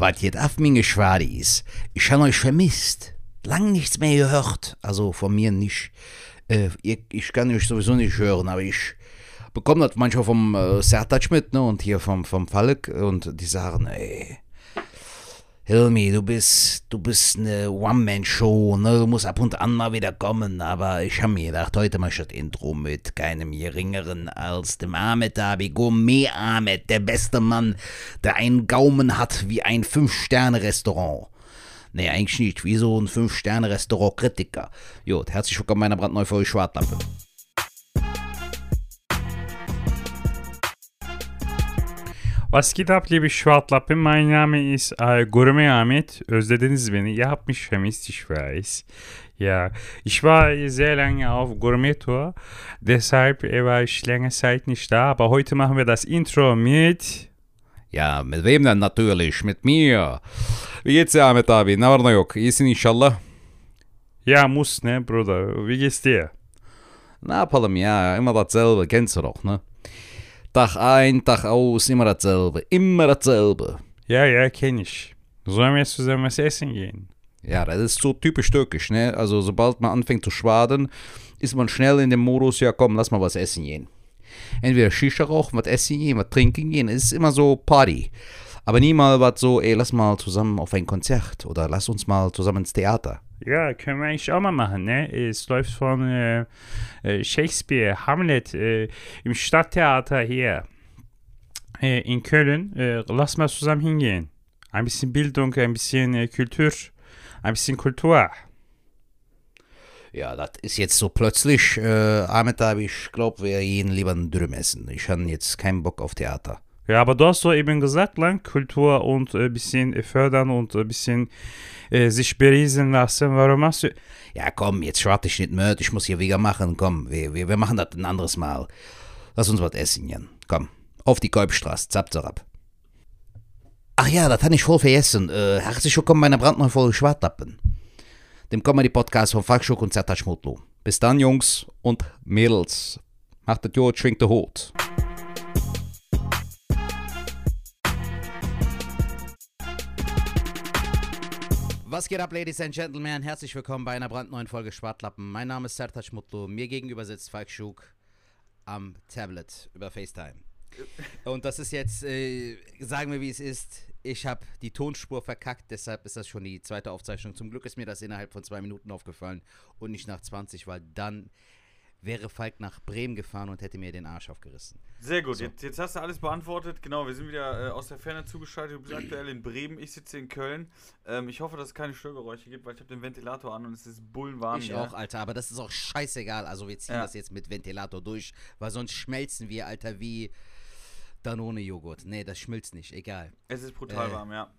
Was jetzt auf meine Schwadis? Ich habe euch vermisst. Lang nichts mehr gehört. Also von mir nicht. Äh, ich, ich kann euch sowieso nicht hören, aber ich bekomme das manchmal vom äh, Sertac mit, ne? Und hier vom, vom Falk. Und die sagen, ey. Hilmi, du bist, du bist eine One-Man-Show, ne? Du musst ab und an mal wieder kommen, aber ich habe mir gedacht, heute mach ich das Intro mit keinem geringeren als dem Ahmed Abi, Gourmet Ahmed, der beste Mann, der einen Gaumen hat wie ein Fünf-Sterne-Restaurant. Nee, eigentlich nicht, wie so ein Fünf-Sterne-Restaurant-Kritiker. Gut, herzlich willkommen bei einer brandneuen Folge Schwartlampe. Was geht ab liebe Schwartlappen? Mein Name ist äh, Gourmet Ahmet. Özlediniz beni. Ihr habt mich vermisst, ich weiß. Ja, ich war sehr lange auf Gourmet-Tour. Deshalb war ich länger Zeit nicht da. Aber heute machen wir das Intro mit... Ja, mit wem denn natürlich? Mit mir. Wie geht's dir, Ahmet abi? Ne var ne yok? İyisin inşallah. Ja, muss, ne, Bruder? Wie geht's dir? Na, yapalım ya, immer dasselbe, kennst du doch, ne? Tag ein, Tag aus, immer dasselbe, immer dasselbe. Ja, ja, kenn ich. Sollen wir zusammen was essen gehen? Ja, das ist so typisch türkisch, ne? Also sobald man anfängt zu schwaden, ist man schnell in dem Modus, ja komm, lass mal was essen gehen. Entweder Shisha rauchen, was essen gehen, was trinken gehen, es ist immer so Party. Aber nie mal was so, ey, lass mal zusammen auf ein Konzert oder lass uns mal zusammen ins Theater. Ja, können wir eigentlich auch mal machen, ne? Es läuft von äh, äh, Shakespeare, Hamlet äh, im Stadttheater hier äh, in Köln. Äh, lass mal zusammen hingehen. Ein bisschen Bildung, ein bisschen äh, Kultur, ein bisschen Kultur. Ja, das ist jetzt so plötzlich, Ahmed, ich glaube, wir gehen lieber einen Dürüm essen. Ich habe jetzt keinen Bock auf Theater. Ja, aber du hast doch eben gesagt, lang Kultur und ein bisschen äh, fördern und ein bisschen äh, sich beriesen lassen. Warum machst du. Ja, komm, jetzt schwarte ich nicht mehr, ich muss hier wieder machen. Komm, wir, wir, wir machen das ein anderes Mal. Lass uns was essen, Jan. Komm, auf die Kolbstraße, zap, zap. Ach ja, das habe ich voll vergessen. Äh, herzlich willkommen bei einer brandneuen Folge Schwartlappen. Dem Comedy-Podcast von Falkschuck und Zerta Schmutlu. Bis dann, Jungs und Mädels. Macht das gut, schwingt der Hut. Was geht ab, Ladies and Gentlemen? Herzlich willkommen bei einer brandneuen Folge Schwartlappen. Mein Name ist Sertac Mutlu. Mir gegenüber sitzt Falk Schug am Tablet über FaceTime. Und das ist jetzt, äh, sagen wir wie es ist, ich habe die Tonspur verkackt, deshalb ist das schon die zweite Aufzeichnung. Zum Glück ist mir das innerhalb von zwei Minuten aufgefallen und nicht nach 20, weil dann wäre Falk nach Bremen gefahren und hätte mir den Arsch aufgerissen. Sehr gut, So. jetzt, jetzt hast du alles beantwortet. Genau, wir sind wieder äh, aus der Ferne zugeschaltet. Du bist aktuell in Bremen, ich sitze in Köln. Ähm, ich hoffe, dass es keine Störgeräusche gibt, weil ich habe den Ventilator an und es ist bullenwarm. Ich hier. auch, Alter, aber das ist auch scheißegal. Also wir ziehen Ja. das jetzt mit Ventilator durch, weil sonst schmelzen wir, Alter, wie Danone-Joghurt. Nee, das schmilzt nicht, egal. Es ist brutal Äh, warm, ja.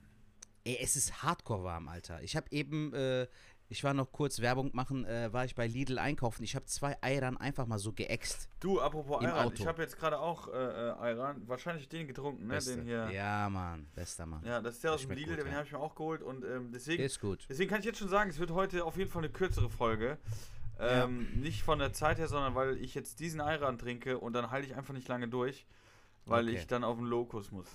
Ey, es ist hardcore warm, Alter. Ich habe eben, äh, ich war noch kurz Werbung machen, äh, war ich bei Lidl einkaufen. Ich habe zwei Eiern einfach mal so geäxt. Du, apropos Ayran, Auto. ich habe jetzt gerade auch äh, äh, Ayran, wahrscheinlich den getrunken, ne? Beste. Den hier. Ja, Mann, bester Mann. Ja, das ist der Das aus dem Lidl, gut, den ja. habe ich mir auch geholt und ähm, deswegen, ist gut. deswegen kann ich jetzt schon sagen, es wird heute auf jeden Fall eine kürzere Folge. Ähm, Nicht von der Zeit her, sondern weil ich jetzt diesen Ayran trinke und dann halte ich einfach nicht lange durch, weil Okay. ich dann auf den Lokus muss.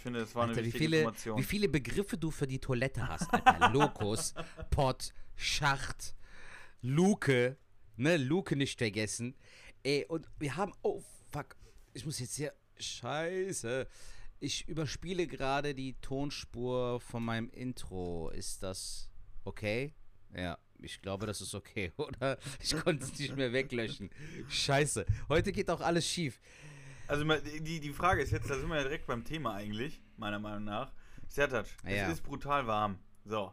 Ich finde, das war eine Alter, wie wichtige viele, Information. wie viele Begriffe du für die Toilette hast, Alter. Lokus, Pott, Schacht, Luke, ne, Luke nicht vergessen. Ey, und wir haben, oh, fuck, ich muss jetzt hier, scheiße. Ich überspiele gerade die Tonspur von meinem Intro. Ist das okay? Ja, ich glaube, das ist okay, oder? Ich konnte es nicht mehr weglöschen. Scheiße. Heute geht auch alles schief. Also die, die Frage ist jetzt, da sind wir ja direkt beim Thema eigentlich, meiner Meinung nach. Sertac, Ja. es ist brutal warm. So.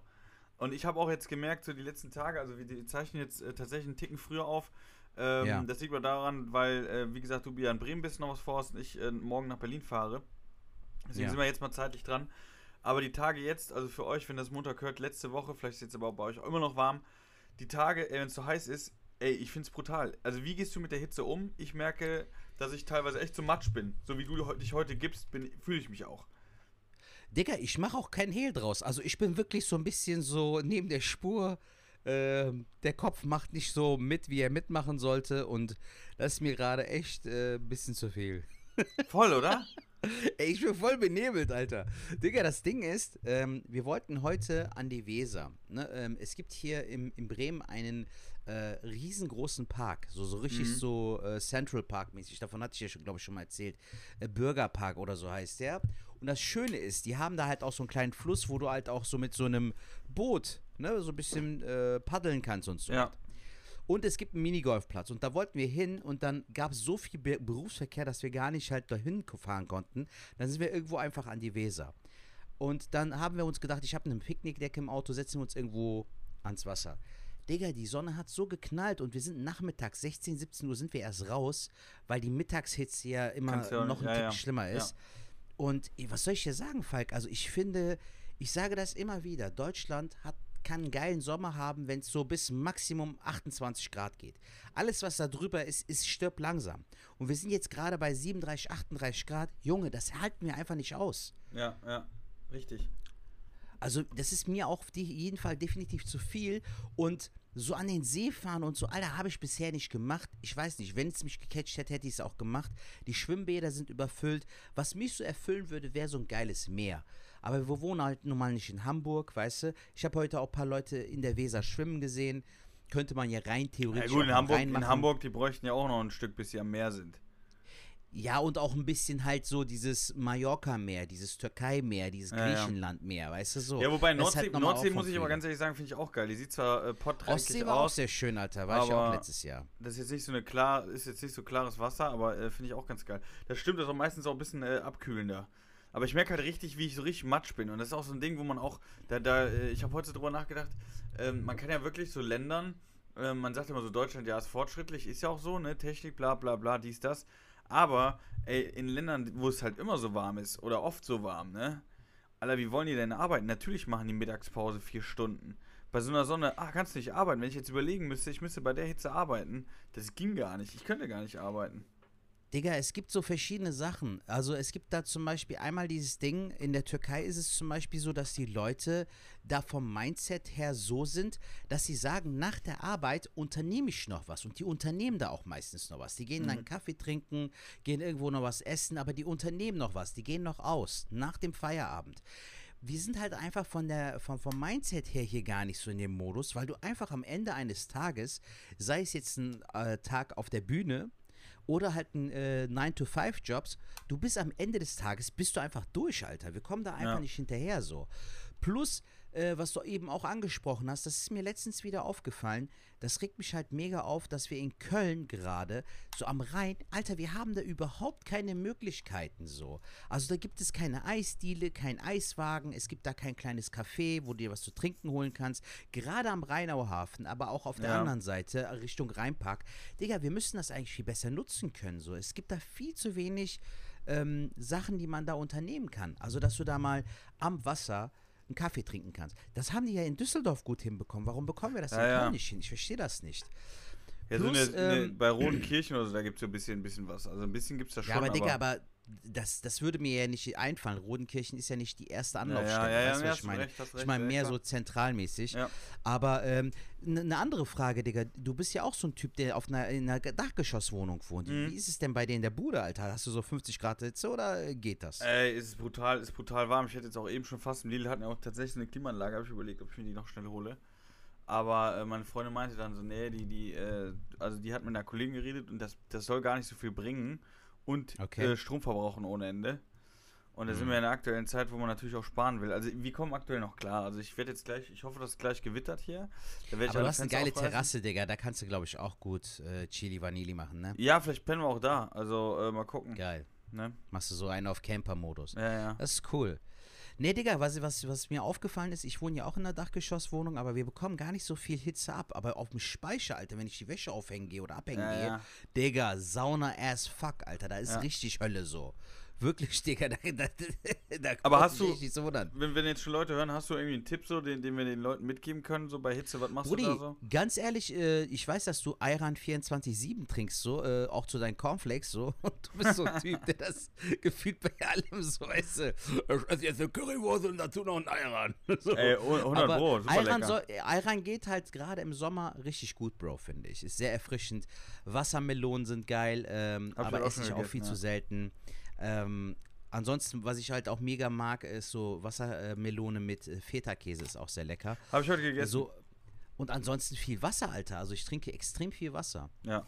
Und ich habe auch jetzt gemerkt, so die letzten Tage, also wir die zeichnen jetzt äh, tatsächlich einen Ticken früher auf. Ähm, Ja. Das liegt aber daran, weil, äh, wie gesagt, du wieder in Bremen bist, noch was vorhast und ich äh, morgen nach Berlin fahre. Deswegen Ja. sind wir jetzt mal zeitlich dran. Aber die Tage jetzt, also für euch, wenn das Montag hört, letzte Woche, vielleicht ist jetzt aber auch bei euch auch immer noch warm, die Tage, ey, wenn es so heiß ist, ey, ich find's brutal. Also wie gehst du mit der Hitze um? Ich merke, dass ich teilweise echt so matsch bin. So wie du dich heute gibst, fühle ich mich auch. Digga, ich mache auch keinen Hehl draus. Also ich bin wirklich so ein bisschen so neben der Spur. Ähm, der Kopf macht nicht so mit, wie er mitmachen sollte. Und das ist mir gerade echt äh, ein bisschen zu viel. Voll, oder? Ey, ich bin voll benebelt, Alter. Digga, das Ding ist, ähm, wir wollten heute an die Weser. Ne? Ähm, es gibt hier im, in Bremen einen äh, riesengroßen Park. So, so richtig Mhm. so äh, Central Park mäßig. Davon hatte ich ja, glaube ich, schon mal erzählt. Äh, Bürgerpark oder so heißt der. Und das Schöne ist, die haben da halt auch so einen kleinen Fluss, wo du halt auch so mit so einem Boot, ne, so ein bisschen äh, paddeln kannst und so. Ja. Und es gibt einen Minigolfplatz und da wollten wir hin und dann gab es so viel Be Berufsverkehr, dass wir gar nicht halt dahin fahren konnten. Dann sind wir irgendwo einfach an die Weser. Und dann haben wir uns gedacht, ich habe eine Picknickdecke im Auto, setzen wir uns irgendwo ans Wasser. Digga, die Sonne hat so geknallt und wir sind nachmittags, 16, 17 Uhr sind wir erst raus, weil die Mittagshitze ja immer auch noch ein ja, Tick ja. schlimmer ist. Und was soll ich dir sagen, Falk? Also ich finde, ich sage das immer wieder, Deutschland hat kann einen geilen Sommer haben, wenn es so bis Maximum 28 Grad geht. Alles, was da drüber ist, ist stirbt langsam. Und wir sind jetzt gerade bei 37, 38 Grad. Junge, das halten wir einfach nicht aus. Ja, ja. Richtig. Also, das ist mir auf die, jeden Fall definitiv zu viel. Und so an den See fahren und so, Alter, habe ich bisher nicht gemacht. Ich weiß nicht, wenn es mich gecatcht hätte, hätte ich es auch gemacht. Die Schwimmbäder sind überfüllt. Was mich so erfüllen würde, wäre so ein geiles Meer. Aber wir wohnen halt nun mal nicht in Hamburg, weißt du. Ich habe heute auch ein paar Leute in der Weser schwimmen gesehen. Könnte man ja rein Ja, theoretisch gut, in Hamburg, in Hamburg, die bräuchten ja auch noch ein Stück, bis sie am Meer sind. Ja, und auch ein bisschen halt so dieses Mallorca-Meer, dieses Türkei-Meer, dieses Ja, ja. Griechenland-Meer, weißt du so. Ja, wobei Nordsee, halt Nordsee muss ich aber ganz ehrlich sagen, finde ich auch geil. Die sieht zwar äh, Ostsee potränklich war auch aus. sehr schön, Alter. War ich ja auch letztes Jahr. Das ist jetzt nicht so eine klar, ist jetzt nicht so klares Wasser, aber äh, finde ich auch ganz geil. Das stimmt, das ist auch meistens auch ein bisschen äh, abkühlender. Aber ich merke halt richtig, wie ich so richtig matsch bin. Und das ist auch so ein Ding, wo man auch, da, da, äh, ich habe heute drüber nachgedacht, ähm, man kann ja wirklich so Ländern, äh, man sagt immer so, Deutschland, ja, ist fortschrittlich, ist ja auch so, ne, Technik, bla bla bla, dies, das. Aber, ey, in Ländern, wo es halt immer so warm ist, oder oft so warm, ne, Alter, wie wollen die denn arbeiten? Natürlich machen die Mittagspause vier Stunden. Bei so einer Sonne, ah, kannst du nicht arbeiten. Wenn ich jetzt überlegen müsste, ich müsste bei der Hitze arbeiten, das ging gar nicht. Ich könnte gar nicht arbeiten. Digga, es gibt so verschiedene Sachen. Also es gibt da zum Beispiel einmal dieses Ding, in der Türkei ist es zum Beispiel so, dass die Leute da vom Mindset her so sind, dass sie sagen, nach der Arbeit unternehme ich noch was. Und die unternehmen da auch meistens noch was. Die gehen dann Kaffee trinken, gehen irgendwo noch was essen, aber die unternehmen noch was. Die gehen noch aus, nach dem Feierabend. Wir sind halt einfach von der, vom, vom Mindset her hier gar nicht so in dem Modus, weil du einfach am Ende eines Tages, sei es jetzt ein äh, Tag auf der Bühne, oder halt ein äh, 9-to-5-Jobs, du bist am Ende des Tages, bist du einfach durch, Alter. Wir kommen da einfach Ja. nicht hinterher so. Plus, äh, was du eben auch angesprochen hast, das ist mir letztens wieder aufgefallen, das regt mich halt mega auf, dass wir in Köln gerade, so am Rhein, Alter, wir haben da überhaupt keine Möglichkeiten so. Also da gibt es keine Eisdiele, kein Eiswagen, es gibt da kein kleines Café, wo du dir was zu trinken holen kannst. Gerade am Rheinauhafen, aber auch auf der Ja. anderen Seite, Richtung Rheinpark. Digga, wir müssen das eigentlich viel besser nutzen können. So. Es gibt da viel zu wenig ähm, Sachen, die man da unternehmen kann. Also, dass du da mal am Wasser einen Kaffee trinken kannst. Das haben die ja in Düsseldorf gut hinbekommen. Warum bekommen wir das Ja, in ja. Nicht hin? Ich verstehe das nicht. Ja, Plus, so eine, eine, ähm, bei Rodenkirchen oder so, da gibt es ja ein bisschen, ein bisschen was. Also ein bisschen gibt es da schon. Ja, aber Digga, aber das, das würde mir ja nicht einfallen. Rodenkirchen ist ja nicht die erste Anlaufstelle. ja, ja, weißt du, ja, ich meine? recht, hast ich recht, meine mehr so zentralmäßig. Aber eine ne andere Frage, Digga. Du bist ja auch so ein Typ, der auf einer, in einer Dachgeschosswohnung wohnt. Mhm. Wie ist es denn bei dir in der Bude, Alter? Hast du so 50 Grad Hitze oder äh, geht das? Ey, es ist brutal, ist brutal warm. Ich hätte jetzt auch eben schon fast im Lidl hatten ja auch tatsächlich eine Klimaanlage, habe ich überlegt, ob ich mir die noch schnell hole. Aber äh, meine Freundin meinte dann so, nee, die, die, äh, also die hat mit einer Kollegin geredet und das, das soll gar nicht so viel bringen und Okay. äh, Strom verbrauchen ohne Ende. Und da sind wir in der aktuellen Zeit, wo man natürlich auch sparen will. Also wir kommen aktuell noch klar. Also ich werde jetzt gleich, ich hoffe, dass es gleich gewittert hier. Da werd ich Aber du hast eine geile aufreißen. Terrasse, Digga. Da kannst du, glaube ich, auch gut äh, Chili Vanilli machen, ne? Ja, vielleicht pennen wir auch da. Also äh, mal gucken. Geil. Ne? Machst du so einen auf Camper-Modus. Ja, ja. Das ist cool. Nee, Digga, was, was, was mir aufgefallen ist, ich wohne ja auch in einer Dachgeschosswohnung, aber wir bekommen gar nicht so viel Hitze ab. Aber auf dem Speicher, Alter, wenn ich die Wäsche aufhängen gehe oder abhängen Ja, gehe, ja. Digga, Sauna as fuck, Alter, da ist Ja. richtig Hölle so. Wirklich, Digga, da, da, da Aber hast du- nicht so wundern. Wenn, wenn jetzt schon Leute hören, hast du irgendwie einen Tipp so, den, den wir den Leuten mitgeben können, so bei Hitze, was machst Brudi, du da so? ganz ehrlich, äh, ich weiß, dass du Ayran 24-7 trinkst, so, äh, auch zu deinen Cornflakes, so. Und du bist so ein Typ, der das gefühlt bei allem so, weißt du, ich esse jetzt eine Currywurst und dazu noch ein Ayran. So. Ey, 100 Aber Pro, super Ayran, lecker. soll, Ayran geht halt gerade im Sommer richtig gut, Bro, finde ich. Ist sehr erfrischend. Wassermelonen sind geil, ähm, aber esse ich auch viel ja. zu selten. Ähm, ansonsten, was ich halt auch mega mag, ist so Wassermelone mit äh, Feta-Käse, ist auch sehr lecker. Habe ich heute gegessen. So, und ansonsten viel Wasser, Alter. Also ich trinke extrem viel Wasser. ja.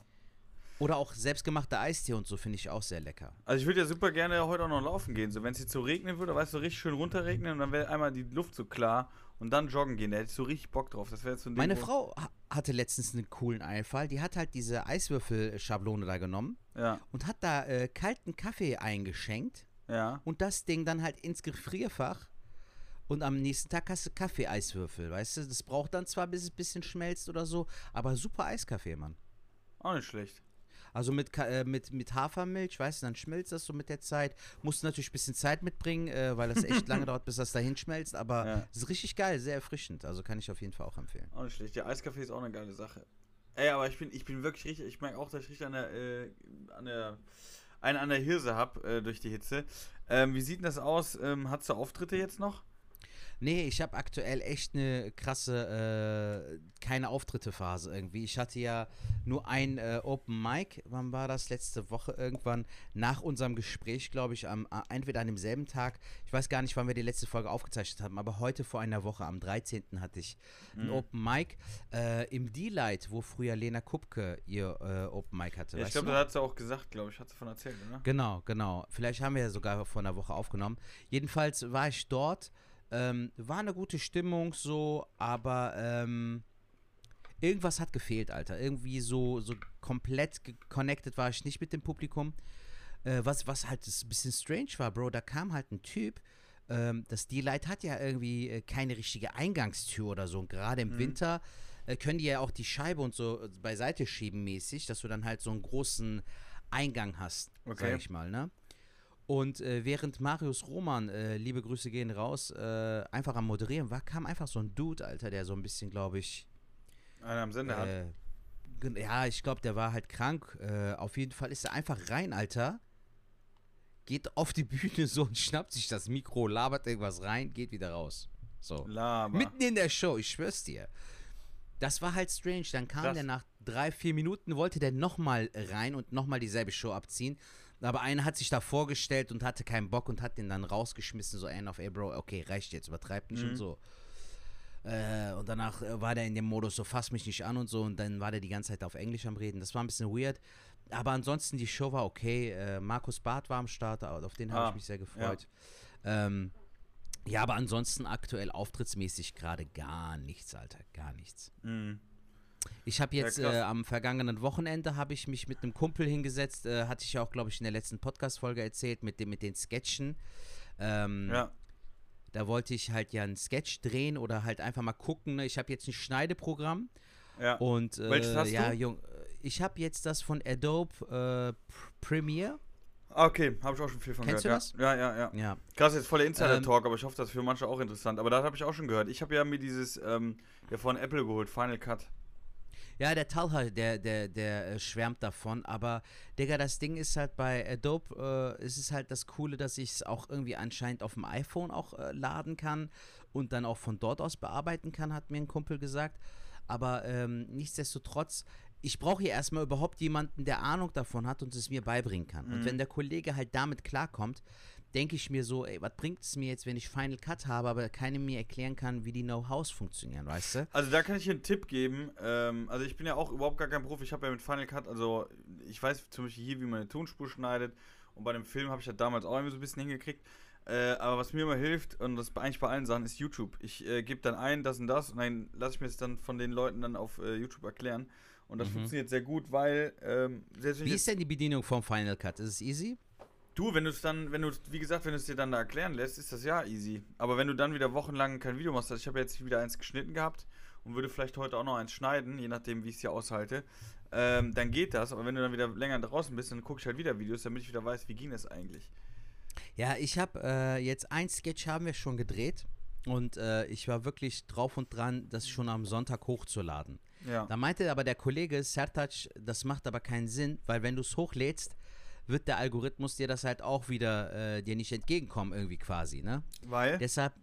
Oder auch selbstgemachter Eistee und so finde ich auch sehr lecker. Also ich würde ja super gerne heute auch noch laufen gehen. So, wenn es jetzt so regnen würde, weißt du, so richtig schön runterregnen und dann wäre einmal die Luft so klar und dann joggen gehen. Da hätte ich so richtig Bock drauf. Das wäre jetzt so ein Ding, Meine wo- Frau ha- hatte letztens einen coolen Einfall. Die hat halt diese Eiswürfelschablone da genommen Ja, und hat da äh, kalten Kaffee eingeschenkt ja. und das Ding dann halt ins Gefrierfach. Und am nächsten Tag hast du Kaffee-Eiswürfel, weißt du? Das braucht dann zwar, bis es ein bisschen schmelzt oder so, aber super Eiskaffee, Mann. Auch nicht schlecht. Also mit, äh, mit, mit Hafermilch, weißt du, dann schmilzt das so mit der Zeit. Musst du natürlich ein bisschen Zeit mitbringen, äh, weil das echt lange dauert, bis das dahin schmelzt. Aber Ja. es ist richtig geil, sehr erfrischend. Also kann ich auf jeden Fall auch empfehlen. Auch nicht schlecht. Der Eiskaffee ist auch eine geile Sache. Ey, aber ich bin, ich bin wirklich richtig, ich merke auch, dass ich richtig an der, äh, an der, einen an der Hirse habe äh, durch die Hitze. Ähm, wie sieht denn das aus? Ähm, hast du Auftritte jetzt noch? Nee, ich habe aktuell echt eine krasse, äh, keine Auftritte-Phase irgendwie. Ich hatte ja nur ein äh, Open Mic, wann war das? Letzte Woche irgendwann, nach unserem Gespräch, glaube ich, am, äh, entweder an demselben Tag, ich weiß gar nicht, wann wir die letzte Folge aufgezeichnet haben, aber heute vor einer Woche, am 13. hatte ich Mhm. ein Open Mic äh, im D-Light, wo früher Lena Kupke ihr äh, Open Mic hatte. Ja, ich glaube, da hat sie auch gesagt, glaube ich, hat sie von erzählt, oder? Genau, genau. Vielleicht haben wir ja sogar vor einer Woche aufgenommen. Jedenfalls war ich dort. Ähm, war eine gute Stimmung so, aber ähm, irgendwas hat gefehlt, Alter. Irgendwie so, so komplett connected war ich nicht mit dem Publikum. Äh, was, was halt ein bisschen strange war, Bro. Da kam halt ein Typ. Ähm, das D-Light hat ja irgendwie äh, keine richtige Eingangstür oder so. Und gerade im Winter äh, können die ja auch die Scheibe und so äh, beiseite schieben mäßig, dass du dann halt so einen großen Eingang hast, Okay. sag ich mal, ne? Und äh, während Marius Roman, äh, liebe Grüße gehen raus, äh, einfach am Moderieren war, kam einfach so ein Dude, Alter, der so ein bisschen, glaube ich, Einer am Sender hat. äh, ja, ich glaube, der war halt krank. Äh, auf jeden Fall ist er einfach rein, Alter. Geht auf die Bühne so und schnappt sich das Mikro, labert irgendwas rein, geht wieder raus. So. Laber. Mitten in der Show, ich schwör's dir. Das war halt strange. Dann kam Krass. der nach drei, vier Minuten, wollte der nochmal rein und nochmal dieselbe Show abziehen. Aber einer hat sich da vorgestellt und hatte keinen Bock und hat den dann rausgeschmissen, so ein auf, ey Bro, okay, reicht jetzt, übertreibt nicht und so. Äh, und danach äh, war der in dem Modus so, fass mich nicht an und so. Und dann war der die ganze Zeit auf Englisch am Reden. Das war ein bisschen weird. Aber ansonsten, die Show war okay. Äh, Markus Barth war am Start, auf den habe Ah, ich mich sehr gefreut. Ähm, ja, aber ansonsten aktuell auftrittsmäßig gerade gar nichts, Alter, gar nichts. Mhm. Ich habe jetzt Ja, äh, am vergangenen Wochenende habe ich mich mit einem Kumpel hingesetzt, äh, hatte ich ja auch, glaube ich, in der letzten Podcast-Folge erzählt, mit, dem, mit den Sketchen. Ähm, Ja. Da wollte ich halt ja einen Sketch drehen oder halt einfach mal gucken. Ne? Ich habe jetzt ein Schneideprogramm Ja. und äh, Welches hast ja, du? Jung, ich habe jetzt das von Adobe äh, Pr- Premiere. Ah, Okay, habe ich auch schon viel von Kennst gehört. du ja. Ja, ja, ja. Ja, Krass, jetzt voller Ähm, Insider-Talk, aber ich hoffe, das ist für manche auch interessant. Aber das habe ich auch schon gehört. Ich habe ja mir dieses ähm, ja, von Apple geholt, Final Cut. Ja, der Talha, der, der, der äh, schwärmt davon, aber Digga, das Ding ist halt bei Adobe, äh, ist es halt das Coole, dass ich es auch irgendwie anscheinend auf dem iPhone auch äh, laden kann und dann auch von dort aus bearbeiten kann, hat mir ein Kumpel gesagt. Aber ähm, nichtsdestotrotz, ich brauche hier erstmal überhaupt jemanden, der Ahnung davon hat und es mir beibringen kann. Und wenn der Kollege halt damit klarkommt, denke ich mir so, ey, was bringt es mir jetzt, wenn ich Final Cut habe, aber keiner mir erklären kann, wie die Know-hows funktionieren, weißt du? Also da kann ich dir einen Tipp geben. Ähm, also ich bin ja auch überhaupt gar kein Profi. Ich habe ja mit Final Cut, also ich weiß zum Beispiel hier, wie man eine Tonspur schneidet. Und bei dem Film habe ich ja damals auch irgendwie so ein bisschen hingekriegt. Äh, aber was mir immer hilft, und das eigentlich bei allen Sachen, ist YouTube. Ich äh, gebe dann ein, das und das, und dann lasse ich mir das dann von den Leuten dann auf äh, YouTube erklären. Und das funktioniert sehr gut, weil ähm, Wie ist denn die Bedienung vom Final Cut? Ist es easy? Du, wenn du es dann, wenn du, wie gesagt, wenn du es dir dann da erklären lässt, ist das ja easy. Aber wenn du dann wieder wochenlang kein Video machst, also ich habe jetzt wieder eins geschnitten gehabt und würde vielleicht heute auch noch eins schneiden, je nachdem, wie ich es hier aushalte, ähm, dann geht das. Aber wenn du dann wieder länger draußen bist, dann gucke ich halt wieder Videos, damit ich wieder weiß, wie ging das eigentlich. Ja, ich habe äh, jetzt ein Sketch haben wir schon gedreht und äh, ich war wirklich drauf und dran, das schon am Sonntag hochzuladen. Ja. Da meinte aber der Kollege Sertac, das macht aber keinen Sinn, weil wenn du es hochlädst, wird der Algorithmus dir das halt auch wieder äh, dir nicht entgegenkommen irgendwie quasi, ne? Weil? Deshalb,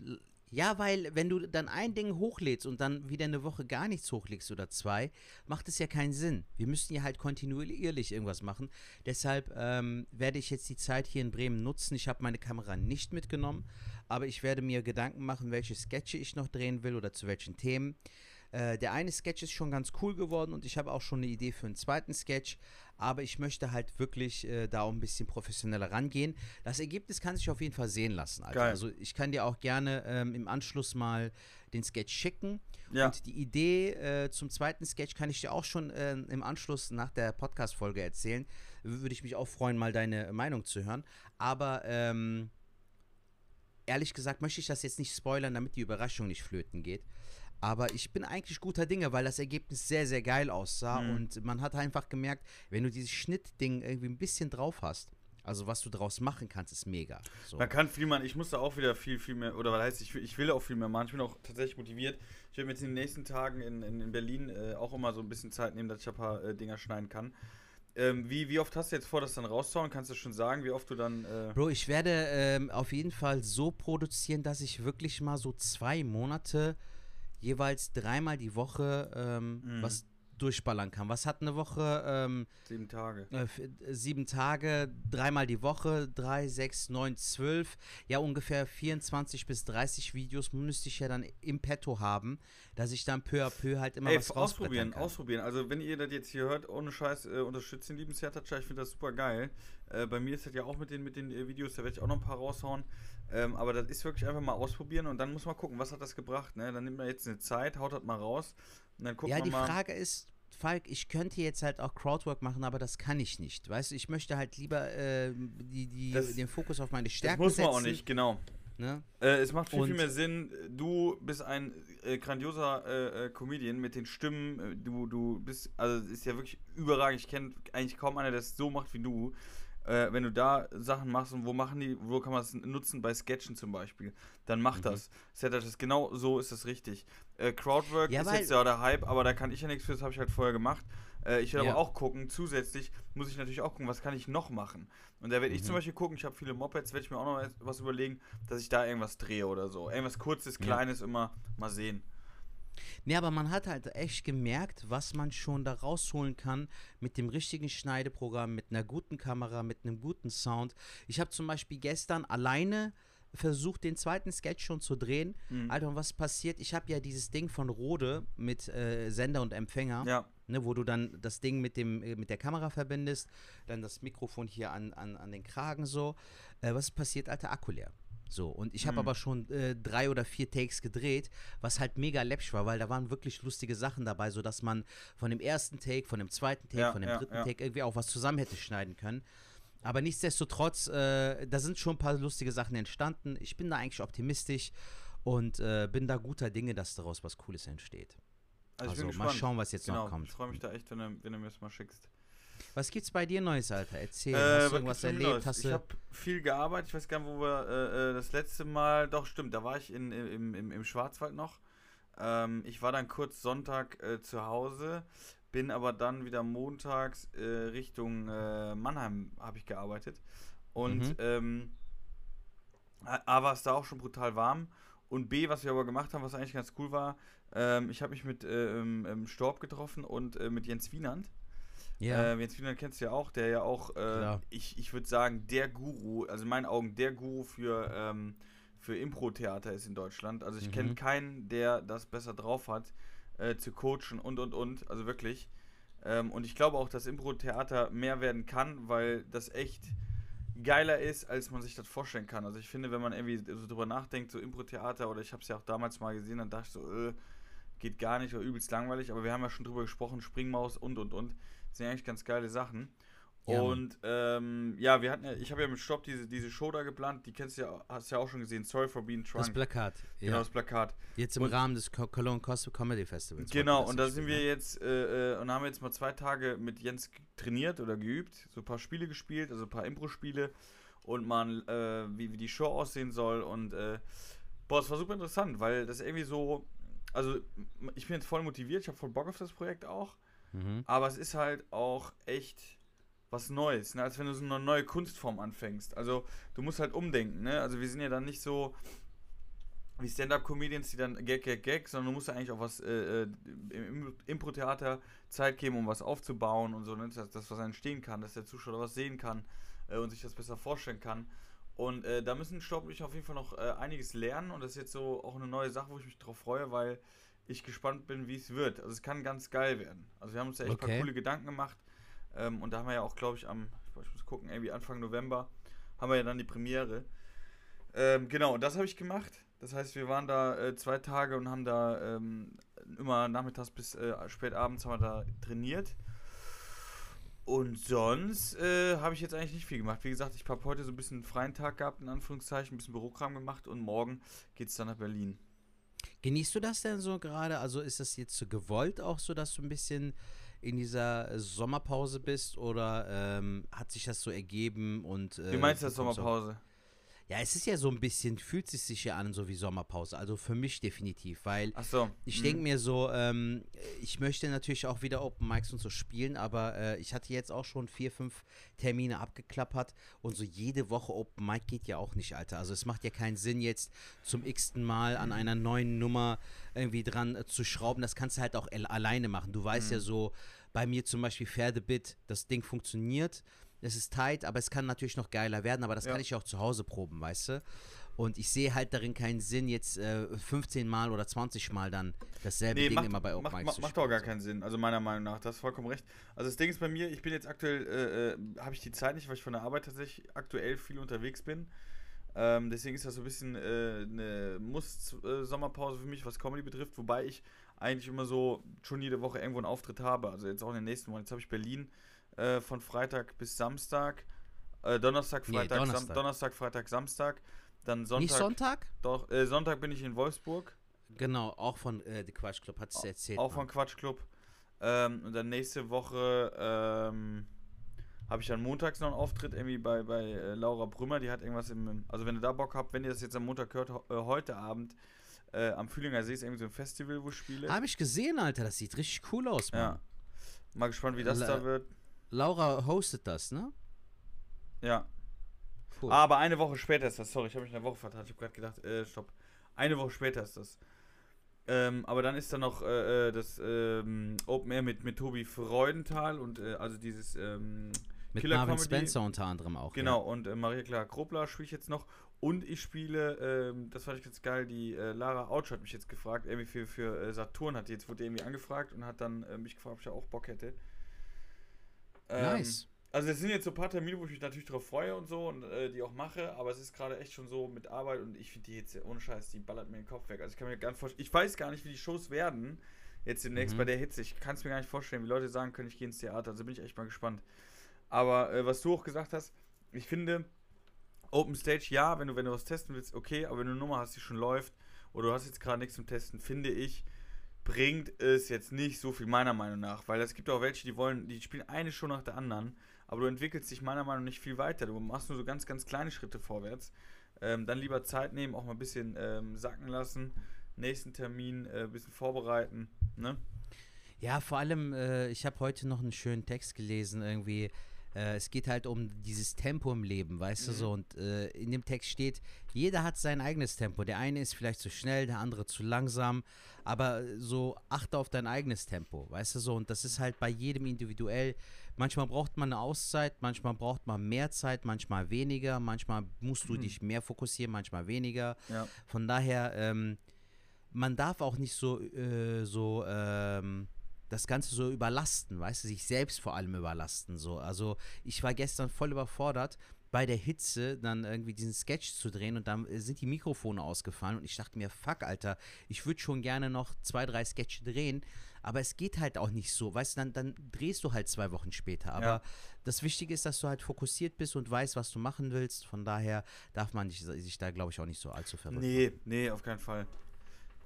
Ja, weil wenn du dann ein Ding hochlädst und dann wieder eine Woche gar nichts hochlegst oder zwei, macht es ja keinen Sinn. Wir müssen ja halt kontinuierlich irgendwas machen. Deshalb ähm, werde ich jetzt die Zeit hier in Bremen nutzen. Ich habe meine Kamera nicht mitgenommen, aber ich werde mir Gedanken machen, welche Sketche ich noch drehen will oder zu welchen Themen. Äh, der eine Sketch ist schon ganz cool geworden und ich habe auch schon eine Idee für einen zweiten Sketch, aber ich möchte halt wirklich äh, da auch ein bisschen professioneller rangehen. Das Ergebnis kann sich auf jeden Fall sehen lassen. Alter. Also ich kann dir auch gerne ähm, im Anschluss mal den Sketch schicken. Ja. Und die Idee äh, zum zweiten Sketch kann ich dir auch schon äh, im Anschluss nach der Podcast-Folge erzählen. Würde ich mich auch freuen, mal deine Meinung zu hören. Aber ähm, ehrlich gesagt möchte ich das jetzt nicht spoilern, damit die Überraschung nicht flöten geht. Aber ich bin eigentlich guter Dinge, weil das Ergebnis sehr, sehr geil aussah. Mhm. Und man hat einfach gemerkt, wenn du dieses Schnittding irgendwie ein bisschen drauf hast, also was du draus machen kannst, ist mega. So. Man kann viel machen. Ich muss da auch wieder viel, viel mehr, oder was heißt, ich will, ich will auch viel mehr machen. Ich bin auch tatsächlich motiviert. Ich werde mir jetzt in den nächsten Tagen in, in, in Berlin äh, auch immer so ein bisschen Zeit nehmen, dass ich ein paar äh, Dinger schneiden kann. Ähm, wie, wie oft hast du jetzt vor, das dann rauszuhauen? Kannst du schon sagen, wie oft du dann. Äh, Bro, ich werde ähm, auf jeden Fall so produzieren, dass ich wirklich mal so zwei Monate jeweils dreimal die Woche ähm, Mhm. was durchballern kann. Was hat eine Woche? Ähm, sieben Tage. äh, sieben Tage, dreimal die Woche, drei, sechs, neun, zwölf. Ja, ungefähr 24 bis 30 Videos müsste ich ja dann im Petto haben, dass ich dann peu à peu halt immer Ey, was ausprobieren, kann. ausprobieren. Also, wenn ihr das jetzt hier hört, ohne Scheiß, äh, unterstützt den lieben Sertacha. Ich finde das super geil. Äh, bei mir ist das ja auch mit den, mit den äh, Videos, da werde ich auch noch ein paar raushauen. Ähm, aber das ist wirklich einfach mal ausprobieren und dann muss man gucken, was hat das gebracht. Ne? Dann nimmt man jetzt eine Zeit, haut das mal raus und dann guckt Ja, man die mal. Frage ist, Falk, ich könnte jetzt halt auch Crowdwork machen, aber das kann ich nicht. Weißt du, ich möchte halt lieber äh, die, die, Das- den Fokus auf meine das Stärken muss man setzen. auch nicht, genau. Ne? Äh, es macht viel, viel Und- mehr Sinn. Du bist ein äh, grandioser äh, äh, Comedian mit den Stimmen. Äh, Du, du bist, also es ist ja wirklich überragend. Ich kenne eigentlich kaum einer, der es so macht wie du. Äh, wenn du da Sachen machst und wo machen die, wo kann man es nutzen? Bei Sketchen zum Beispiel. Dann mach Mhm. das. Setup ist genau so ist das richtig. Äh, Crowdwork Ja, ist jetzt ja der Hype, aber da kann ich ja nichts für, das habe ich halt vorher gemacht. Äh, ich werde Ja. aber auch gucken, zusätzlich muss ich natürlich auch gucken, was kann ich noch machen. Und da werde ich Mhm. zum Beispiel gucken, ich habe viele Mopeds, werde ich mir auch noch was überlegen, dass ich da irgendwas drehe oder so. Irgendwas kurzes, Ja. kleines immer mal sehen. Nee, aber man hat halt echt gemerkt, was man schon da rausholen kann mit dem richtigen Schneideprogramm, mit einer guten Kamera, mit einem guten Sound. Ich habe zum Beispiel gestern alleine versucht, den zweiten Sketch schon zu drehen. Mhm. Alter, und was passiert? Ich habe ja dieses Ding von Rode mit äh, Sender und Empfänger. Ja. Ne, wo du dann das Ding mit, dem, äh, mit der Kamera verbindest, dann das Mikrofon hier an, an, an den Kragen so. Äh, was passiert, alter Akku leer. So, und ich habe Mhm. aber schon äh, drei oder vier Takes gedreht, was halt mega läppsch war, weil da waren wirklich lustige Sachen dabei, sodass man von dem ersten Take, von dem zweiten Take, Ja, von dem ja, dritten ja. Take irgendwie auch was zusammen hätte schneiden können. Aber nichtsdestotrotz, äh, da sind schon ein paar lustige Sachen entstanden. Ich bin da eigentlich optimistisch und äh, bin da guter Dinge, dass daraus was Cooles entsteht. Also, mal schauen, was jetzt genau, noch kommt. Ich freue mich da echt, wenn du, wenn du mir das mal schickst. Was gibt's bei dir Neues, Alter? Erzähl, Äh, hast was du irgendwas erlebt? Hast ich habe viel gearbeitet. Ich weiß gar nicht, wo wir äh, äh, das letzte Mal. Doch, stimmt, da war ich in, im, im, im Schwarzwald noch. Ähm, ich war dann kurz Sonntag äh, zu Hause, bin aber dann wieder montags äh, Richtung äh, Mannheim habe ich gearbeitet. Und Mhm. ähm, A war es da auch schon brutal warm. Und B, was wir aber gemacht haben, was eigentlich ganz cool war, ähm, ich habe mich mit äh, ähm, ähm, Storb getroffen und äh, mit Jens Wienand. Ja, Äh, Jens Wienand kennst du ja auch, der ja auch, äh, ich, ich würde sagen, der Guru, also in meinen Augen der Guru für, ähm, für Impro-Theater ist in Deutschland. Also ich Mhm. kenne keinen, der das besser drauf hat, äh, zu coachen und und und, also wirklich. Ähm, und ich glaube auch, dass Impro-Theater mehr werden kann, weil das echt geiler ist, als man sich das vorstellen kann. Also ich finde, wenn man irgendwie so drüber nachdenkt, so Impro-Theater, oder ich habe es ja auch damals mal gesehen, dann dachte ich so, äh, geht gar nicht oder übelst langweilig, aber wir haben ja schon drüber gesprochen, Springmaus und und und. Das sind eigentlich ganz geile Sachen. Ja, und ähm, ja, wir hatten ja, ich habe ja mit Stopp diese, diese Show da geplant, die kennst du ja, hast du ja auch schon gesehen, Sorry for being das drunk. Plakat. Genau, Ja. das Plakat. Jetzt im und- Rahmen des Co- Cologne Cos- Comedy Festivals. Genau, und das da sind wir jetzt äh, äh, und haben jetzt mal zwei Tage mit Jens trainiert oder geübt, so ein paar Spiele gespielt, also ein paar Impro-Spiele und mal, äh, wie, wie die Show aussehen soll und äh, boah, es war super interessant, weil das irgendwie so, also ich bin jetzt voll motiviert, ich habe voll Bock auf das Projekt auch? Mhm. aber es ist halt auch echt was Neues, ne? als wenn du so eine neue Kunstform anfängst. Also du musst halt umdenken, ne? Also wir sind ja dann nicht so, wie Stand-Up-Comedians, die dann Gag, Gag, Gag, sondern du musst ja eigentlich auch was äh, äh, im Impro-Theater Zeit geben, um was aufzubauen und so, ne? dass das was entstehen kann, dass der Zuschauer was sehen kann äh, und sich das besser vorstellen kann. Und äh, da müssen Stopp und ich auf jeden Fall noch äh, einiges lernen und das ist jetzt so auch eine neue Sache, wo ich mich drauf freue, weil ich gespannt bin, wie es wird. Also es kann ganz geil werden. Also wir haben uns ja echt ein Okay. paar coole Gedanken gemacht ähm, und da haben wir ja auch, glaube ich, am, ich muss gucken, irgendwie Anfang November haben wir ja dann die Premiere. Ähm, genau, und das habe ich gemacht. Das heißt, wir waren da äh, zwei Tage und haben da ähm, immer nachmittags bis äh, spät abends haben wir da trainiert. Und sonst äh, habe ich jetzt eigentlich nicht viel gemacht. Wie gesagt, ich habe heute so ein bisschen einen freien Tag gehabt, in Anführungszeichen, ein bisschen Bürokram gemacht und morgen geht es dann nach Berlin. Genießt du das denn so gerade? Also ist das jetzt so gewollt auch so, dass du ein bisschen in dieser Sommerpause bist oder ähm, hat sich das so ergeben und äh, Wie meinst du das Sommerpause? Ja, es ist ja so ein bisschen, fühlt sich sicher an, so wie Sommerpause. Also für mich definitiv, weil so. ich mhm. denke mir so, ähm, ich möchte natürlich auch wieder Open Mics und so spielen, aber äh, ich hatte jetzt auch schon vier, fünf Termine abgeklappert und so jede Woche Open Mic geht ja auch nicht, Alter. Also es macht ja keinen Sinn jetzt zum x-ten Mal an einer neuen Nummer irgendwie dran äh, zu schrauben. Das kannst du halt auch alleine machen. Du weißt ja so, bei mir zum Beispiel Pferdebit, das Ding funktioniert. Es ist tight, aber es kann natürlich noch geiler werden, aber das Ja. kann ich auch zu Hause proben, weißt du? Und ich sehe halt darin keinen Sinn, jetzt äh, 15 Mal oder 20 Mal dann dasselbe Nee, Ding macht, immer bei Open macht, Mics macht, zu macht auch gar keinen Sinn. Also meiner Meinung nach, das ist vollkommen recht. Also das Ding ist bei mir, ich bin jetzt aktuell, äh, äh, habe ich die Zeit nicht, weil ich von der Arbeit tatsächlich aktuell viel unterwegs bin. Ähm, deswegen ist das so ein bisschen äh, eine Muss-Sommerpause für mich, was Comedy betrifft, wobei ich eigentlich immer so schon jede Woche irgendwo einen Auftritt habe. Also jetzt auch in den nächsten Wochen. Jetzt habe ich Berlin äh, von Freitag bis Samstag. Äh, Donnerstag, Nee, Freitag, Sam Donnerstag. Donnerstag, Freitag, Samstag. Dann Sonntag. Nicht Sonntag? Doch, äh, Sonntag bin ich in Wolfsburg. Genau, auch von äh, The Quatsch Club, hat es erzählt. Auch von Mann. Quatsch Club. Ähm, und dann nächste Woche ähm, habe ich dann montags noch einen Auftritt irgendwie bei, bei äh, Laura Brümmer. Die hat irgendwas im. Also, wenn ihr da Bock habt, wenn ihr das jetzt am Montag hört, äh, heute Abend äh, am Fühlinger See ist irgendwie so ein Festival, wo ich spiele. Habe ich gesehen, Alter, das sieht richtig cool aus, Mann. ja. Mal gespannt, wie das La- da wird. Laura hostet das, ne? Ja. Cool. Ah, aber eine Woche später ist das. Sorry, ich habe mich eine Woche vertan. Ich habe gerade gedacht, äh, stopp. Eine Woche später ist das. Ähm, aber dann ist da noch äh, äh, das ähm, Open Air mit, mit Tobi Freudenthal und äh, also dieses ähm, Mit Killer Marvin Comedy. Spencer unter anderem auch. Genau, und äh, Maria Clara Kropler spiele ich jetzt noch. Und ich spiele, ähm, das fand ich ganz geil, die äh, Lara Autsch hat mich jetzt gefragt, irgendwie für, für äh, Saturn hat die jetzt, wurde die irgendwie angefragt und hat dann mich gefragt, ob ich da auch Bock hätte. Ja. Nice. Also es sind jetzt so ein paar Termine, wo ich mich natürlich drauf freue und so und äh, die auch mache, aber es ist gerade echt schon so mit Arbeit und ich finde die jetzt ohne Scheiß, die ballert mir den Kopf weg. Also ich kann mir gar nicht vorstellen, ich weiß gar nicht, wie die Shows werden jetzt demnächst Mhm. bei der Hitze. Ich kann es mir gar nicht vorstellen, wie Leute sagen können, ich gehe ins Theater. Also bin ich echt mal gespannt. Aber äh, was du auch gesagt hast, ich finde, Open Stage, ja, wenn du, wenn du was testen willst, okay, aber wenn du eine Nummer hast, die schon läuft, oder du hast jetzt gerade nichts zum Testen, finde ich, bringt es jetzt nicht so viel, meiner Meinung nach. Weil es gibt auch welche, die wollen, die spielen eine Show nach der anderen, aber du entwickelst dich meiner Meinung nach nicht viel weiter. Du machst nur so ganz, ganz kleine Schritte vorwärts. Ähm, dann lieber Zeit nehmen, auch mal ein bisschen ähm, sacken lassen, nächsten Termin äh, ein bisschen vorbereiten, ne? Ja, vor allem, äh, ich habe heute noch einen schönen Text gelesen, irgendwie. Äh, es geht halt um dieses Tempo im Leben, weißt du Mhm. so. Und äh, in dem Text steht, jeder hat sein eigenes Tempo. Der eine ist vielleicht zu schnell, der andere zu langsam. Aber so achte auf dein eigenes Tempo, weißt du so. Und das ist halt bei jedem individuell. Manchmal braucht man eine Auszeit, manchmal braucht man mehr Zeit, manchmal weniger. Manchmal musst du dich mehr fokussieren, manchmal weniger. Ja. Von daher, ähm, man darf auch nicht so, äh, so ähm, das Ganze so überlasten, weißt du, sich selbst vor allem überlasten. So. Also ich war gestern voll überfordert, bei der Hitze dann irgendwie diesen Sketch zu drehen und dann äh, sind die Mikrofone ausgefallen und ich dachte mir, fuck, Alter, ich würde schon gerne noch zwei, drei Sketche drehen, aber es geht halt auch nicht so, weißt du, dann, dann drehst du halt zwei Wochen später. Aber Ja. das Wichtige ist, dass du halt fokussiert bist und weißt, was du machen willst. Von daher darf man sich da, glaube ich, auch nicht so allzu verrückt Nee, nee, auf keinen Fall.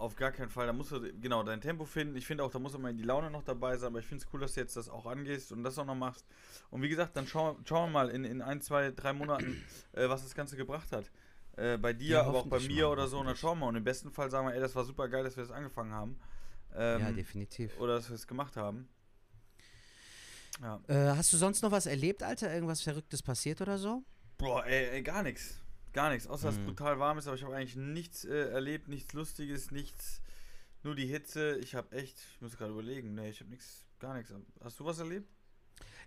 Auf gar keinen Fall. Da musst du, genau, dein Tempo finden. Ich finde auch, da muss immer die Laune noch dabei sein, aber ich finde es cool, dass du jetzt das auch angehst und das auch noch machst. Und wie gesagt, dann schauen schauen wir mal in, in ein, zwei, drei Monaten, äh, was das Ganze gebracht hat. Äh, bei dir, Ja, aber auch bei mir mal, oder so. Und dann schauen wir. Und im besten Fall sagen wir, ey, das war super geil, dass wir das angefangen haben. Ähm, Ja, definitiv. Oder dass wir es gemacht haben. Ja. Äh, hast du sonst noch was erlebt, Alter? Irgendwas Verrücktes passiert oder so? Boah, ey, ey gar nichts. Gar nichts, außer dass es Mhm. brutal warm ist, aber ich habe eigentlich nichts äh, erlebt, nichts Lustiges, nichts. Nur die Hitze. Ich habe echt, ich muss gerade überlegen, nee, ich habe nichts, gar nichts. Hast du was erlebt?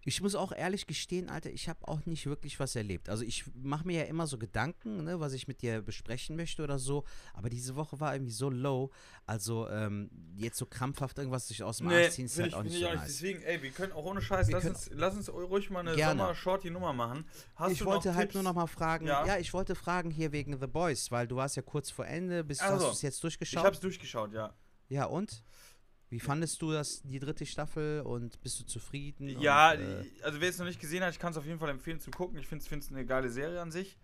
Ich muss auch ehrlich gestehen, Alter, ich habe auch nicht wirklich was erlebt. Also ich mache mir ja immer so Gedanken, ne, was ich mit dir besprechen möchte oder so. Aber diese Woche war irgendwie so low. Also ähm, jetzt so krampfhaft irgendwas sich aus dem Arsch ziehen, ist halt ich- auch nicht so nice. Deswegen, ey, wir können auch ohne Scheiß, Wir lass uns, lass uns ruhig mal eine. Sommer-Shorty-Nummer machen. Hast ich wollte halt Tipps? nur noch mal fragen, Ja. ja. ich wollte fragen hier wegen The Boys, weil du warst ja kurz vor Ende, bist, Also, hast du es jetzt Ich durchgeschaut? hab's durchgeschaut, ja. ja, und? Wie fandest du das, die dritte Staffel und bist du zufrieden? Ja, und, äh, also wer es noch nicht gesehen hat, ich kann es auf jeden Fall empfehlen zu gucken. Ich finde es eine geile Serie an sich.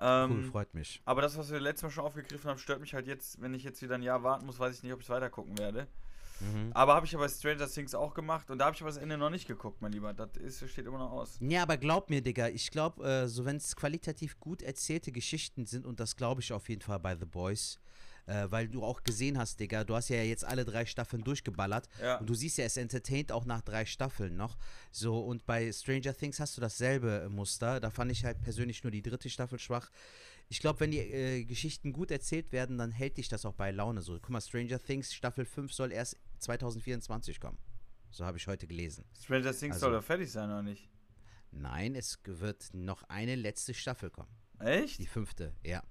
cool, Ähm, freut mich. aber das, was wir letztes Mal schon aufgegriffen haben, stört mich halt jetzt, wenn ich jetzt wieder ein Jahr warten muss, weiß ich nicht, ob ich es weiter gucken werde. Mhm. Aber habe ich ja bei Stranger Things auch gemacht und da habe ich aber das Ende noch nicht geguckt, mein Lieber. Das ist, steht immer noch aus. Ja, aber glaub mir, Digga, ich glaube, äh, so wenn es qualitativ gut erzählte Geschichten sind, und das glaube ich auf jeden Fall bei The Boys, äh, weil du auch gesehen hast, Digga, du hast ja jetzt alle drei Staffeln durchgeballert Ja. und du siehst ja, es entertaint auch nach drei Staffeln noch. So, und bei Stranger Things hast du dasselbe äh, Muster. Da fand ich halt persönlich nur die dritte Staffel schwach. Ich glaube, wenn die äh, Geschichten gut erzählt werden, dann hält dich das auch bei Laune so. Guck mal, Stranger Things Staffel 5 soll erst 2024 kommen. So habe ich heute gelesen. Stranger Things Also- soll doch fertig sein, oder nicht? Nein, es wird noch eine letzte Staffel kommen. Echt? Die fünfte, ja.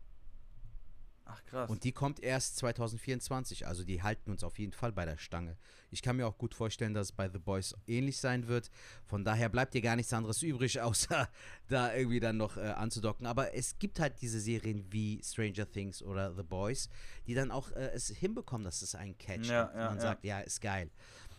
Ach krass. Und die kommt erst 2024. Also die halten uns auf jeden Fall bei der Stange. Ich kann mir auch gut vorstellen, dass es bei The Boys ähnlich sein wird. Von daher bleibt dir gar nichts anderes übrig, außer da irgendwie dann noch äh, anzudocken. Aber es gibt halt diese Serien wie Stranger Things oder The Boys, die dann auch äh, es hinbekommen, dass es einen Catch Ja, und ja, man ja. sagt, ja, ist geil.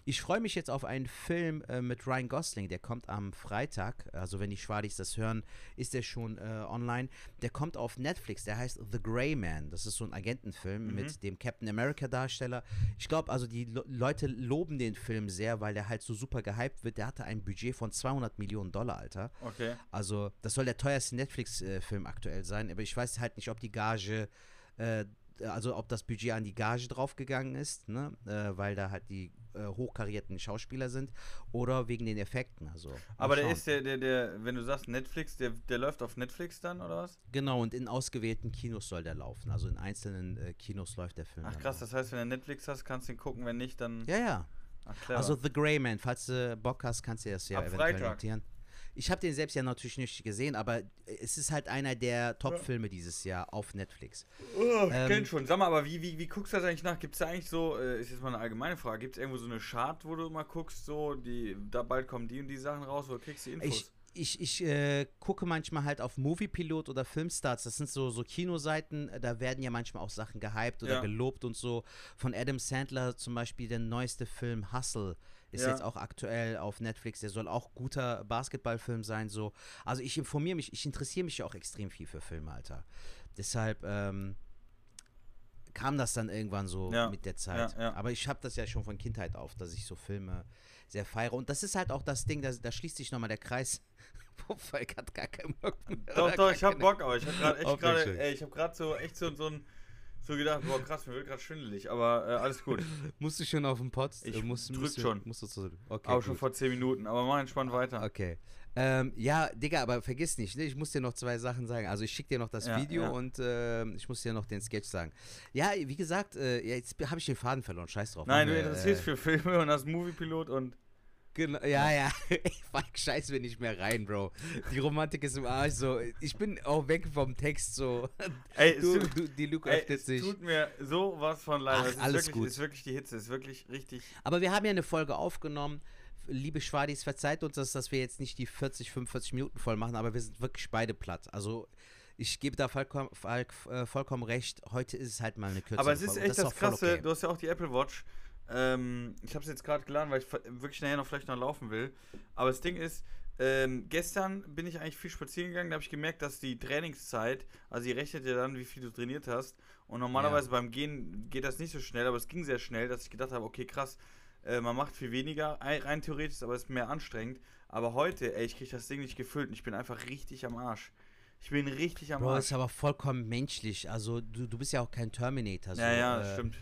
Ich freue mich jetzt auf einen Film äh, mit Ryan Gosling, der kommt am Freitag. Also wenn die Schwadis das hören, ist der schon äh, online. Der kommt auf Netflix, der heißt The Grey Man. Das ist so ein Agentenfilm Mhm. mit dem Captain America Darsteller. Ich glaube, also die Lo Leute loben den Film sehr, weil der halt so super gehypt wird. Der hatte ein Budget von 200 Millionen Dollar, Alter. okay. Also, das soll der teuerste Netflix-Film aktuell sein, aber ich weiß halt nicht, ob die Gage, äh, also ob das Budget an die Gage draufgegangen ist, ne? äh, weil da halt die äh, hochkarierten Schauspieler sind, oder wegen den Effekten. Also, Aber der schauen. ist der, der, der, wenn du sagst Netflix, der, der läuft auf Netflix dann, oder was? Genau, und in ausgewählten Kinos soll der laufen. Also in einzelnen äh, Kinos läuft der Film. Ach krass, das heißt, wenn du Netflix hast, kannst du ihn gucken, wenn nicht, dann. Ja, ja. Ach. Also The Grey Man, falls du Bock hast, kannst du das ja Ab eventuell Freitag. notieren. Ich habe den selbst ja natürlich nicht gesehen, aber es ist halt einer der Top-Filme dieses Jahr auf Netflix. Oh, ich Ähm, kenn schon. Sag mal, aber wie, wie, wie guckst du das eigentlich nach? Gibt es da eigentlich so, äh, ist jetzt mal eine allgemeine Frage, gibt es irgendwo so eine Chart, wo du mal guckst, so, die, da bald kommen die und die Sachen raus, wo du kriegst die Infos? Ich, ich, ich äh, gucke manchmal halt auf Moviepilot oder Filmstarts. Das sind so, so Kinoseiten, äh, da werden ja manchmal auch Sachen gehypt oder Ja. gelobt und so. Von Adam Sandler zum Beispiel der neueste Film Hustle ist Ja. jetzt auch aktuell auf Netflix. Der soll auch guter Basketballfilm sein. So. Also ich informiere mich, ich interessiere mich ja auch extrem viel für Filme, Alter. Deshalb ähm, kam das dann irgendwann so Ja. mit der Zeit. Ja. Aber ich habe das ja schon von Kindheit auf, dass ich so Filme sehr feiere. Und das ist halt auch das Ding, da, da schließt sich nochmal der Kreis. Falk hat gar keinen Bock mehr. Doch, doch, ich hab keine- Bock, aber ich hab gerade echt ich gerade so echt so, so ein, so gedacht, boah krass, mir wird gerade schwindelig, aber äh, alles gut. Musst du schon auf den Pott? Ich Äh, musst, drück musst schon. Musst du okay, aber schon gut. vor 10 Minuten, aber mach entspannt weiter. Okay. Ähm, ja, Digga, aber vergiss nicht, ne? ich muss dir noch zwei Sachen sagen. Also ich schicke dir noch das Ja, Video ja. und ähm, ich muss dir noch den Sketch sagen. Ja, wie gesagt, äh, jetzt habe ich den Faden verloren, scheiß drauf. Nein, du wir, interessierst äh, für Filme und hast Moviepilot und Genau, ja, ja. Ich Falk, scheiß mir nicht mehr rein, Bro. Die Romantik ist im Arsch so. Ich bin auch weg vom Text so. ey, es Du, tut- du, die Luke ey, öffnet es sich. tut mir so was von leid. Ach, Es ist alles wirklich, gut. ist wirklich die Hitze, ist wirklich richtig. Aber wir haben ja eine Folge aufgenommen. Liebe Schwadis, verzeiht uns das, dass wir jetzt nicht die 40, 45 Minuten voll machen, aber wir sind wirklich beide platt. Also ich gebe da vollkommen, äh, vollkommen recht. Heute ist es halt mal eine kürzere Aber es ist Folge. echt das, voll Krasse, okay. du hast ja auch die Apple Watch. Ähm, ich habe es jetzt gerade geladen, weil ich wirklich nachher noch vielleicht noch laufen will. Aber das Ding ist, ähm, gestern bin ich eigentlich viel spazieren gegangen, da habe ich gemerkt, dass die Trainingszeit, also die rechnet ja dann, wie viel du trainiert hast. Und normalerweise beim Gehen geht das nicht so schnell, aber es ging sehr schnell, dass ich gedacht habe, okay, krass, äh, man macht viel weniger, ei- rein theoretisch, aber es ist mehr anstrengend. Aber heute, ey, ich kriege das Ding nicht gefüllt und ich bin einfach richtig am Arsch. Ich bin richtig am Bro, Arsch. ist aber vollkommen menschlich. Also du, du bist ja auch kein Terminator. So, ja, ja, äh, stimmt.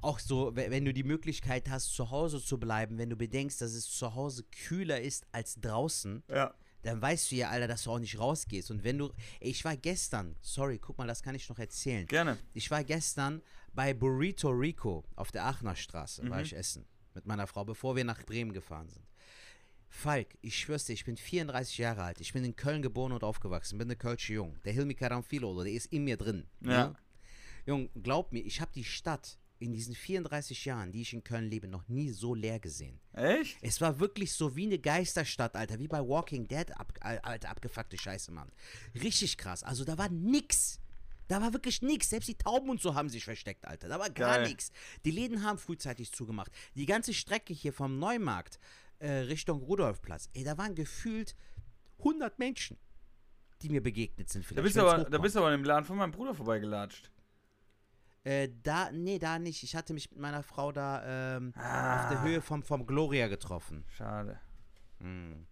Auch so, we- wenn du die Möglichkeit hast, zu Hause zu bleiben, wenn du bedenkst, dass es zu Hause kühler ist als draußen, Ja. dann weißt du ja, Alter, dass du auch nicht rausgehst. Und wenn du, ich war gestern, sorry, guck mal, das kann ich noch erzählen. Gerne. Ich war gestern bei Burrito Rico auf der Aachener Straße, war ich essen mit meiner Frau, bevor wir nach Bremen gefahren sind. Falk, ich schwör's dir, ich bin 34 Jahre alt. Ich bin in Köln geboren und aufgewachsen. Bin eine Kölsche Jung. Der Hilmi Karamfilo, der ist in mir drin. Ja. Jung, glaub mir, ich habe die Stadt in diesen 34 Jahren, die ich in Köln lebe, noch nie so leer gesehen. Echt? Es war wirklich so wie eine Geisterstadt, Alter, wie bei Walking Dead, ab, al- alter, abgefuckte Scheiße, Mann. Richtig krass. Also da war nix. Da war wirklich nix. Selbst die Tauben und so haben sich versteckt, Alter. Da war gar nix. Die Läden haben frühzeitig zugemacht. Die ganze Strecke hier vom Neumarkt äh, Richtung Rudolfplatz, ey, da waren gefühlt 100 Menschen, die mir begegnet sind. Da Vielleicht, bist, du wenn's aber, da bist du aber im Laden von meinem Bruder vorbeigelatscht. Äh, da, nee, da nicht. Ich hatte mich mit meiner Frau da ähm, Ah. auf der Höhe vom, vom Gloria getroffen. Schade. Hm.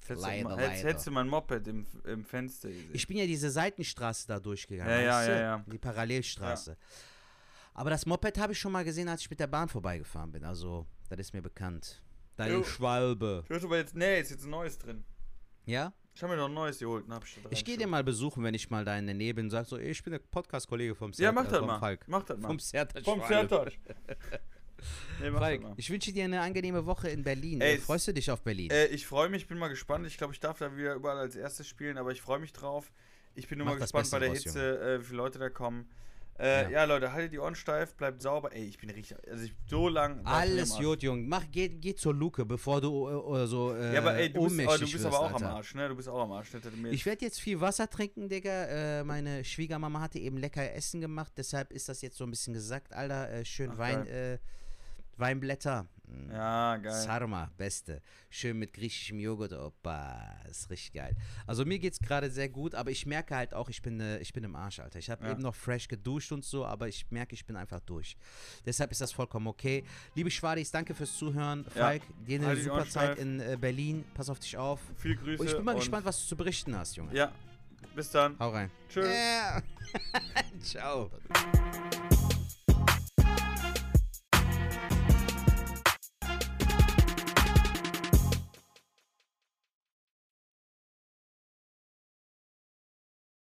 Jetzt hättest, Leider, du, hättest, du mein Moped im, im Fenster gesehen. Ich bin ja diese Seitenstraße da durchgegangen. Ja, ja, ja, ja. Die Parallelstraße. Aber das Moped habe ich schon mal gesehen, als ich mit der Bahn vorbeigefahren bin. Also, das ist mir bekannt. Deine Jo. Schwalbe. ich aber jetzt, nee, ist jetzt ein neues drin. Ja? Ich habe mir noch ein neues geholt hab ich Ich gehe dir mal besuchen, wenn ich mal da in der Nähe bin und sag so, ich bin der Podcast-Kollege vom Ja, Sertac- mach äh, das vom mal. Falk. Mach das mal. Vom Sertac Vom. Sertac. nee, mach Falk, ich wünsche dir eine angenehme Woche in Berlin. Ey, Äh, Freust du dich auf Berlin? Äh, ich freue mich, bin mal gespannt. Ich glaube, ich darf da wieder überall als erstes spielen, aber ich freue mich drauf. Ich bin nur Mach mal gespannt bei der Hitze, äh, wie viele Leute da kommen. Äh, Ja. ja. Leute, haltet die Ohren steif, bleibt sauber. Ey, ich bin richtig. Also, ich so lang. Alles am gut, Jung. Mach, geh, geh zur Luke, bevor du äh, oder so äh, Ja, aber ey, du bist, aber, du bist wirst, aber auch am Alter. Arsch, ne? Du bist auch am Arsch. Mir Ich werde jetzt viel Wasser trinken, Digga. Äh, meine Schwiegermama hatte eben lecker Essen gemacht, deshalb ist das jetzt so ein bisschen gesagt, Alter. Äh, schön Ach, Wein, äh, Weinblätter. Mm. ja, geil. Sarma, beste. Schön mit griechischem Joghurt, opa. Ist richtig geil. Also mir geht's gerade sehr gut, aber ich merke halt auch, ich bin, äh, ich bin im Arsch, Alter. Ich habe Ja. eben noch fresh geduscht und so, aber ich merke, ich bin einfach durch. Deshalb ist das vollkommen okay. Liebe Schwadis, danke fürs Zuhören. Ja. Falk, dir eine Halt super Zeit in äh, Berlin. Pass auf dich auf. Viel Grüße. Und ich bin mal gespannt, was du zu berichten hast, Junge. Ja, bis dann. Hau rein. Tschüss. Ja. Ciao.